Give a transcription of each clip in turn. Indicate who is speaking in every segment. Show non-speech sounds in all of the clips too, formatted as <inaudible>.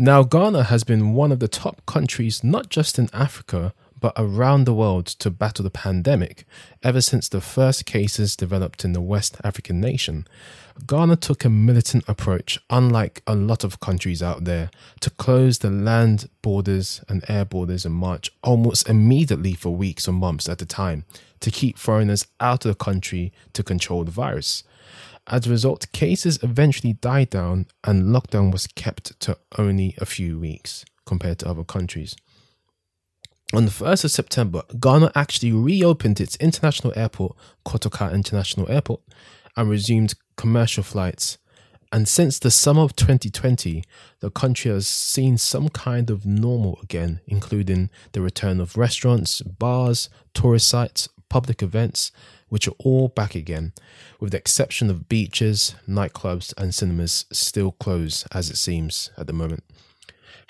Speaker 1: Now, Ghana has been one of the top countries, not just in Africa, but around the world to battle the pandemic ever since the first cases developed in the West African nation. Ghana took a militant approach, unlike a lot of countries out there, to close the land borders and air borders in March almost immediately for weeks or months at a time to keep foreigners out of the country to control the virus. As a result, cases eventually died down and lockdown was kept to only a few weeks compared to other countries. On the 1st of September, Ghana actually reopened its international airport, Kotoka International Airport, and resumed commercial flights. And since the summer of 2020, the country has seen some kind of normal again, including the return of restaurants, bars, tourist sites, public events, which are all back again, with the exception of beaches, nightclubs, and cinemas still closed as it seems at the moment.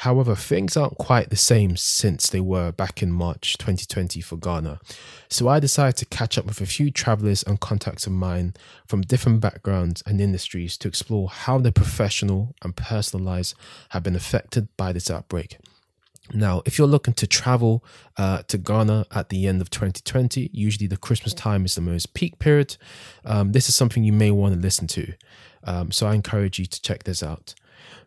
Speaker 1: However, things aren't quite the same since they were back in March 2020 for Ghana. So I decided to catch up with a few travelers and contacts of mine from different backgrounds and industries to explore how their professional and personal lives have been affected by this outbreak. Now, if you're looking to travel uh, to Ghana at the end of 2020, usually the Christmas time is the most peak period. Um, this is something you may want to listen to. Um, so I encourage you to check this out.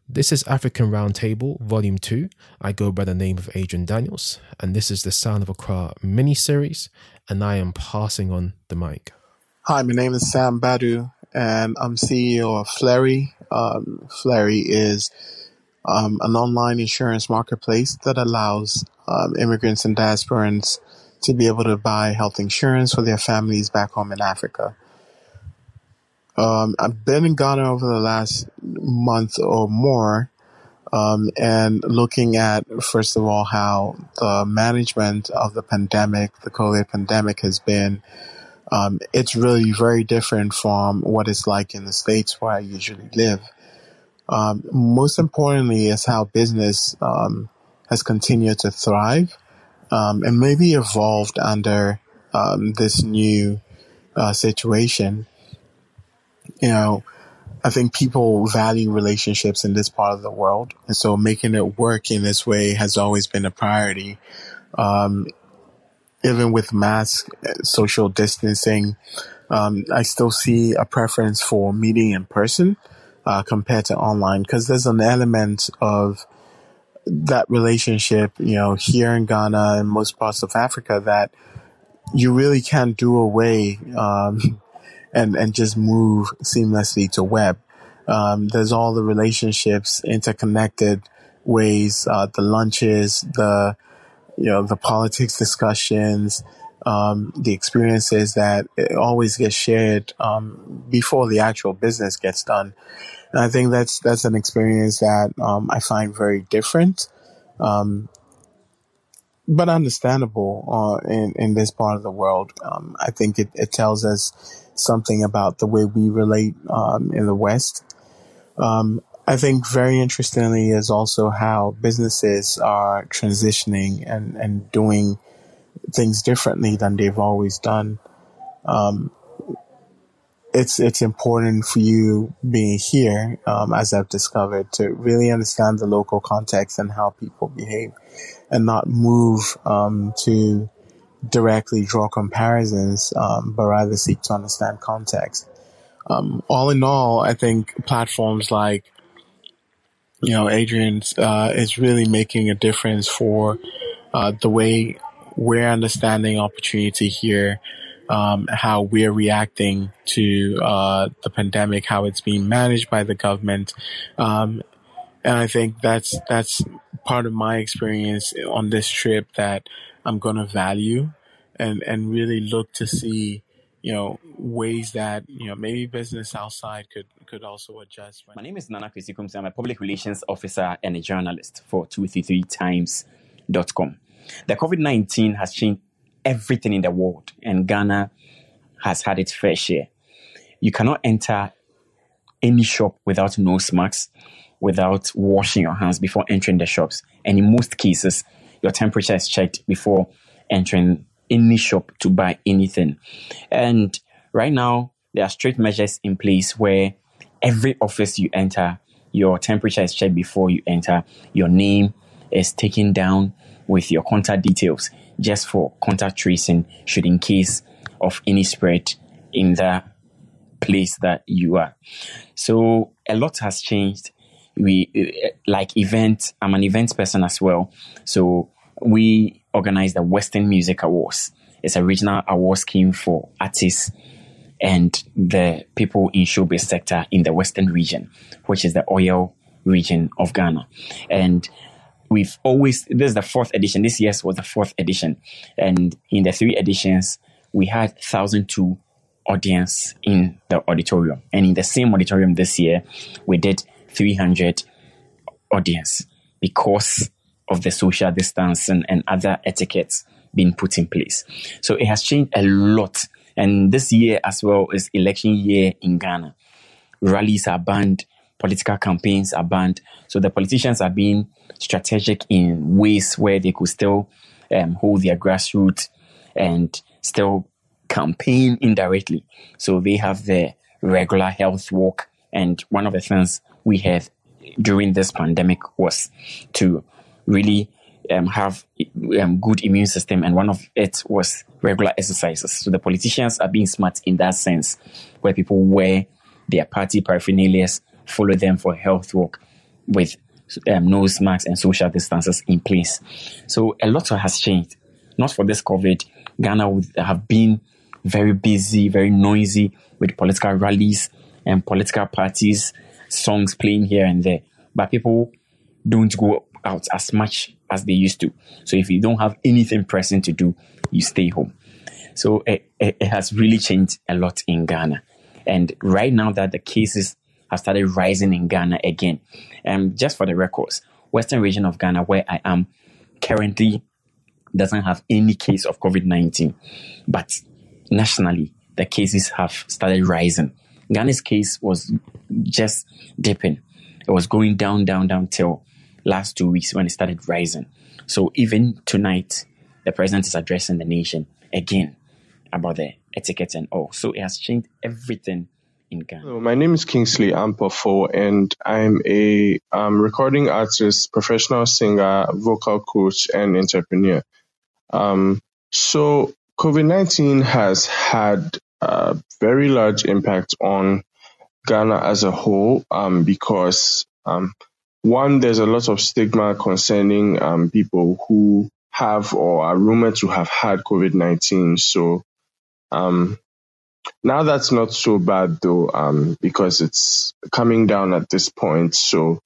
Speaker 1: This is African Roundtable, Volume 2. I go by the name of Adrian Daniels, and this is the Sound of Accra mini series, and I am passing on the mic.
Speaker 2: Hi, my name is Sam Badu, and I'm CEO of Flurry. Um, Flurry is um, an online insurance marketplace that allows um, immigrants and diasporans to be able to buy health insurance for their families back home in Africa. Um, I've been in Ghana over the last month or more, um, and looking at first of all how the management of the pandemic, the COVID pandemic, has been. Um, it's really very different from what it's like in the states where I usually live. Um, most importantly, is how business um, has continued to thrive um, and maybe evolved under this new uh, situation you know, I think people value relationships in this part of the world. And so making it work in this way has always been a priority. Um, even with mask, social distancing, um, I still see a preference for meeting in person uh, compared to online because there's an element of that relationship, you know, here in Ghana and most parts of Africa that you really can't do away um, <laughs> and, and just move seamlessly to web. Um, there's all the relationships, interconnected ways, uh, the lunches, the, you know, the politics discussions, um, the experiences that always get shared, um, before the actual business gets done. And I think that's, that's an experience that, um, I find very different. Um, but understandable uh, in in this part of the world. Um, I think it, it tells us something about the way we relate um, in the West. Um, I think very interestingly is also how businesses are transitioning and, and doing things differently than they've always done. Um, it's it's important for you being here, um, as I've discovered, to really understand the local context and how people behave, and not move um, to directly draw comparisons, um, but rather seek to understand context. Um, all in all, I think platforms like, you know, Adrian's uh, is really making a difference for uh, the way we're understanding opportunity here, um, how we're reacting to uh, the pandemic, how it's being managed by the government, um, and I think that's that's part of my experience on this trip that I'm going to value and and really look to see you know ways that you know maybe business outside could could also adjust.
Speaker 3: My name is Nana Kwesi I'm a public relations officer and a journalist for 233times.com. The COVID 19 has changed everything in the world, and Ghana has had its fair share. You cannot enter any shop without nose masks without washing your hands before entering the shops. And in most cases, your temperature is checked before entering any shop to buy anything. And right now, there are strict measures in place where every office you enter, Your temperature is checked before you enter. Your name is taken down with your contact details just for contact tracing should in case of any spread in the place that you are. So a lot has changed. We eh, like event. I'm an events person as well. So we organize the Western Music Awards. It's a regional award scheme for artists and the people in showbiz sector in the Western region, which is the oil region of Ghana. And we've always, this is the fourth edition. This year's was the fourth edition. And in the three editions, we had 1,002 audience in the auditorium. And in the same auditorium this year, we did 300 audience because of the social distance and, and other etiquettes being put in place. So it has changed a lot. And this year as well is election year in Ghana. Rallies are banned, political campaigns are banned. So the politicians are being strategic in ways where they could still um, hold their grassroots and still campaign indirectly. So they have the regular health walk. And one of the things we have during this pandemic was to really um, have um, good immune system, and one of it was regular exercises. So the politicians are being smart in that sense, where people wear their party paraphernalia, follow them for health walk with um, nose masks and social distances in place. So a lot has changed. Not for this COVID, Ghana would have been very busy, very noisy with political rallies and political parties, songs playing here and there. But people don't go out as much as they used to. So if you don't have anything pressing to do, you stay home. So it, it, it has really changed a lot in Ghana. And right now that the cases have started rising in Ghana again, and um, just for the records, Western region of Ghana, where I am currently, doesn't have any case of COVID 19. But nationally, the cases have started rising. Ghana's case was just dipping. It was going down, down, down till last two weeks when it started rising. So even tonight, the president is addressing the nation again about the etiquette and all. So it has changed everything in Ghana.
Speaker 4: Hello, my name is Kingsley Ampofo, and I'm a um, recording artist, professional singer, vocal coach, and entrepreneur. Um, so COVID 19 has had a very large impact on Ghana as a whole um, because um, one, there's a lot of stigma concerning um, people who have or are rumored to have had COVID 19. So um, now that's not so bad though, um, because it's coming down at this point. So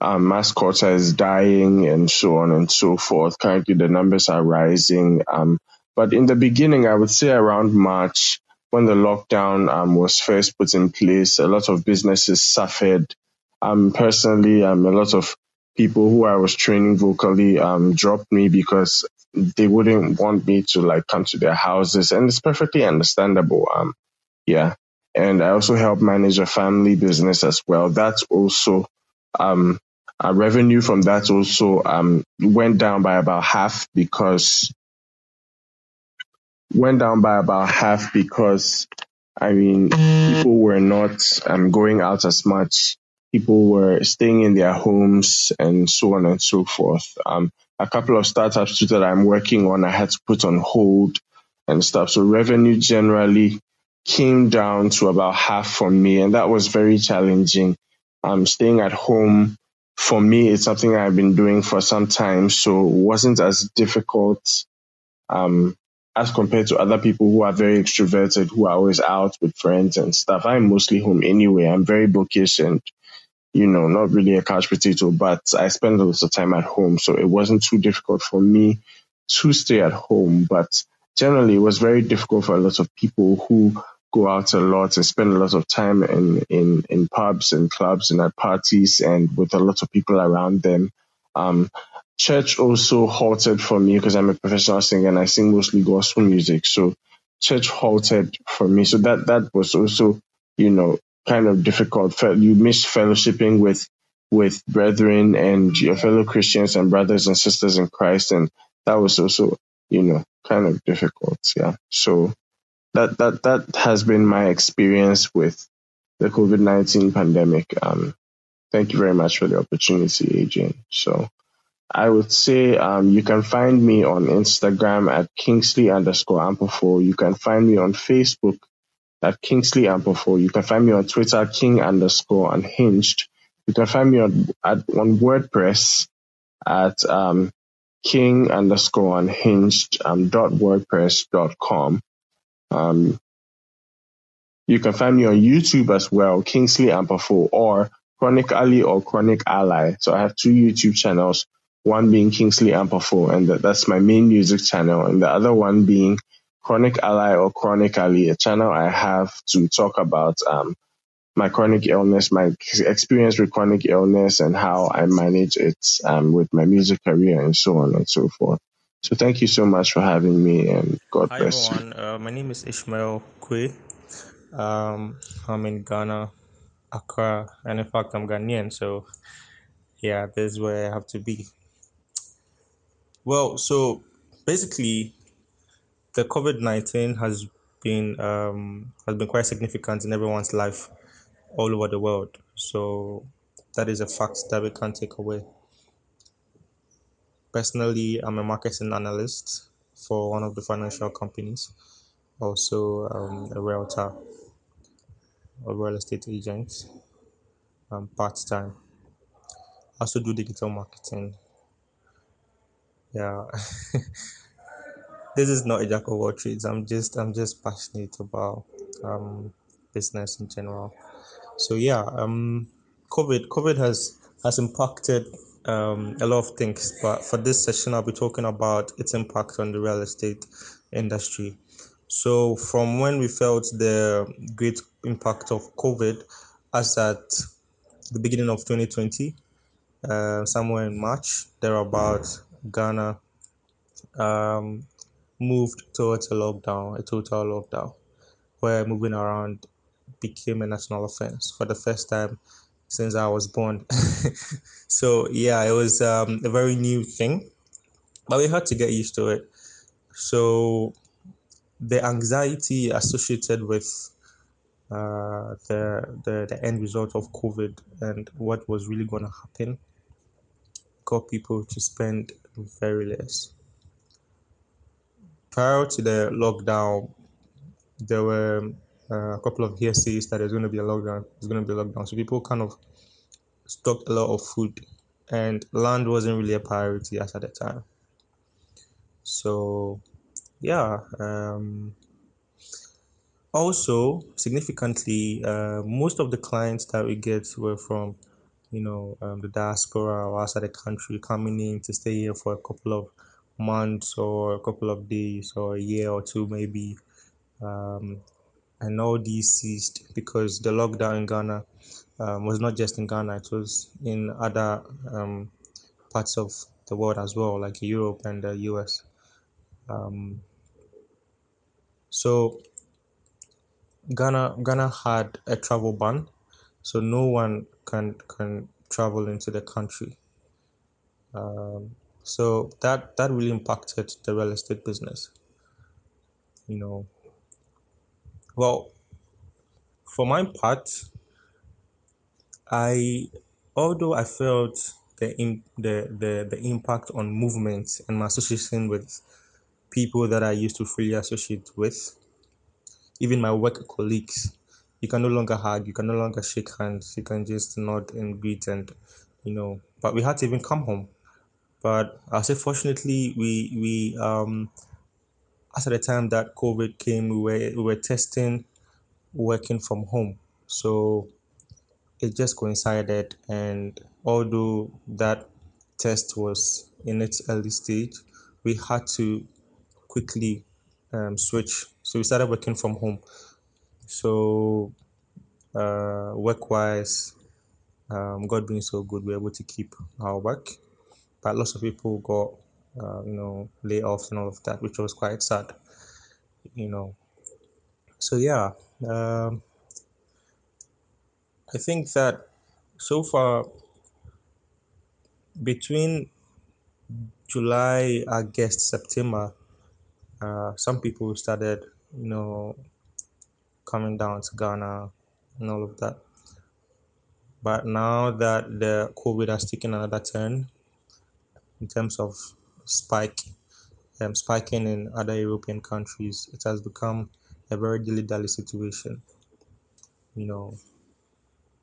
Speaker 4: um, mascota is dying and so on and so forth. Currently, the numbers are rising. Um, but in the beginning, I would say around March, when the lockdown um, was first put in place, a lot of businesses suffered um, personally, um, a lot of people who I was training vocally um, dropped me because they wouldn't want me to like come to their houses, and it's perfectly understandable. Um, yeah, and I also help manage a family business as well. That's also um, our revenue from that also um, went down by about half because went down by about half because I mean people were not um, going out as much people were staying in their homes and so on and so forth. Um, a couple of startups too that I'm working on, I had to put on hold and stuff. So revenue generally came down to about half for me, and that was very challenging. Um, staying at home for me, it's something I've been doing for some time, so wasn't as difficult um, as compared to other people who are very extroverted, who are always out with friends and stuff. I'm mostly home anyway. I'm very bookish and you know, not really a couch potato, but I spend a lot of time at home. So it wasn't too difficult for me to stay at home. But generally, it was very difficult for a lot of people who go out a lot and spend a lot of time in, in, in pubs and clubs and at parties and with a lot of people around them. Um, church also halted for me because I'm a professional singer and I sing mostly gospel music. So church halted for me. So that, that was also, you know, kind of difficult. You miss fellowshipping with with brethren and your fellow Christians and brothers and sisters in Christ, and that was also you know kind of difficult. Yeah, so that that that has been my experience with the COVID nineteen pandemic. Um, thank you very much for the opportunity, Adrian. So I would say um, you can find me on Instagram at Kingsley underscore Ampofo. You can find me on Facebook at Kingsley Ampofo. You can find me on Twitter, King underscore Unhinged. You can find me on at, on WordPress at um, King underscore Unhinged um, dot WordPress dot com. Um, you can find me on YouTube as well, Kingsley Ampofo or Chronic Ali or Chronic Ally. So I have two YouTube channels, one being Kingsley Ampofo, and that's my main music channel, and the other one being Chronic Ally or Chronic Ali, a channel I have to talk about um, my chronic illness, my experience with chronic illness, and how I manage it um, with my music career and so on and so forth. So thank you so much for having me, and God
Speaker 5: Hi
Speaker 4: bless
Speaker 5: everyone, uh, my name is Ishmael Quaye. Um, I'm in Ghana, Accra, and in fact, I'm Ghanaian, so yeah, this is where I have to be. Well, so basically, the COVID nineteen has been um, has been quite significant in everyone's life all over the world. So that is a fact that we can't take away. Personally, I'm a marketing analyst for one of the financial companies, also um, a realtor, a real estate agent, um, part time. I also do digital marketing. Yeah. <laughs> this is not a jack of all trades. I'm just I'm just passionate about um, business in general. So yeah, um, COVID COVID has has impacted um, a lot of things, but for this session, I'll be talking about its impact on the real estate industry. So from when we felt the great impact of COVID, as at the beginning of 2020, uh, somewhere in March, thereabout, Ghana um, moved towards a lockdown, a total lockdown, where moving around became a national offense for the first time since I was born. <laughs> so yeah, it was um, a very new thing, but we had to get used to it. So the anxiety associated with uh, the, the the end result of COVID and what was really going to happen got people to spend very less. Prior to the lockdown, there were uh, a couple of hearsays that there's going to be a lockdown. There's going to be a lockdown, so people kind of stocked a lot of food, and land wasn't really a priority at the time. So, yeah. Um, also, significantly, uh, most of the clients that we get were from, you know, um, the diaspora or outside the country coming in to stay here for a couple of months or a couple of days or a year or two maybe. Um, and all these ceased because the lockdown in Ghana um, was not just in Ghana, it was in other um, parts of the world as well, like Europe and the US. Um, so Ghana Ghana had a travel ban, so no one can can travel into the country. Um, so that that really impacted the real estate business. You know, well, for my part, I although I felt the in, the, the the impact on movement and my association with people that I used to freely associate with, even my work colleagues, you can no longer hug, you can no longer shake hands, you can just nod and greet and you know. But we had to even come home. But I say fortunately we we um at the time that COVID came, we were we were testing working from home. So it just coincided and although that test was in its early stage, we had to quickly um, switch. So we started working from home. So uh, work-wise, um, God being so good, we were able to keep our work. But lots of people got, uh, you know, layoffs and all of that, which was quite sad, you know. So yeah, um, I think that so far between July, August, September, uh, some people started, you know, coming down to Ghana and all of that. But now that the COVID has taken another turn in terms of spike, um, spiking in other European countries, it has become a very dilly dally situation. You know,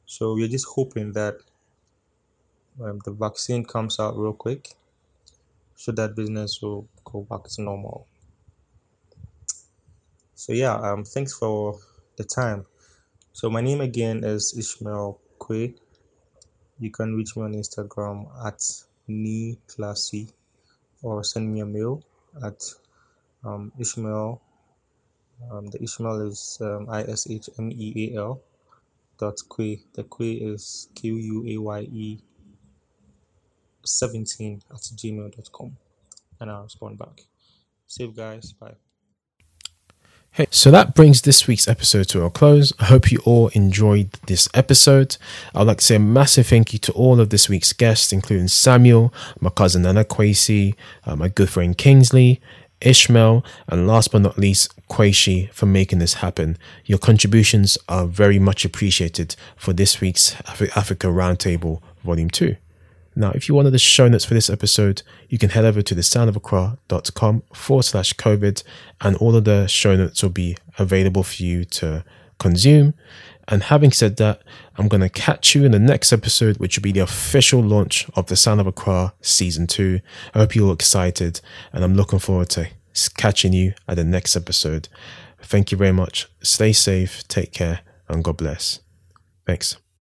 Speaker 5: so we're just hoping that um, the vaccine comes out real quick so that business will go back to normal. So yeah, um, thanks for the time. So my name again is Ishmael Quaye. You can reach me on Instagram at me classy or send me a mail at um, Ishmael. Um, the Ishmael is um, I S H M E A L dot Quaye. The Quaye is Q U A Y E 17 at gmail.com and I'll respond back. Save guys. Bye.
Speaker 1: Hey, so that brings this week's episode to a close. I hope you all enjoyed this episode. I'd like to say a massive thank you to all of this week's guests, including Samuel, my cousin Nana Kwesi, uh, my good friend Kingsley, Ishmael, and last but not least, Kwesi for making this happen. Your contributions are very much appreciated for this week's Af- Africa Roundtable Volume 2. Now, if you wanted the show notes for this episode, you can head over to thesoundofaccra.com forward slash COVID, and all of the show notes will be available for you to consume. And having said that, I'm going to catch you in the next episode, which will be the official launch of The Sound of Accra Season 2. I hope you're all excited, and I'm looking forward to catching you at the next episode. Thank you very much. Stay safe, take care, and God bless. Thanks.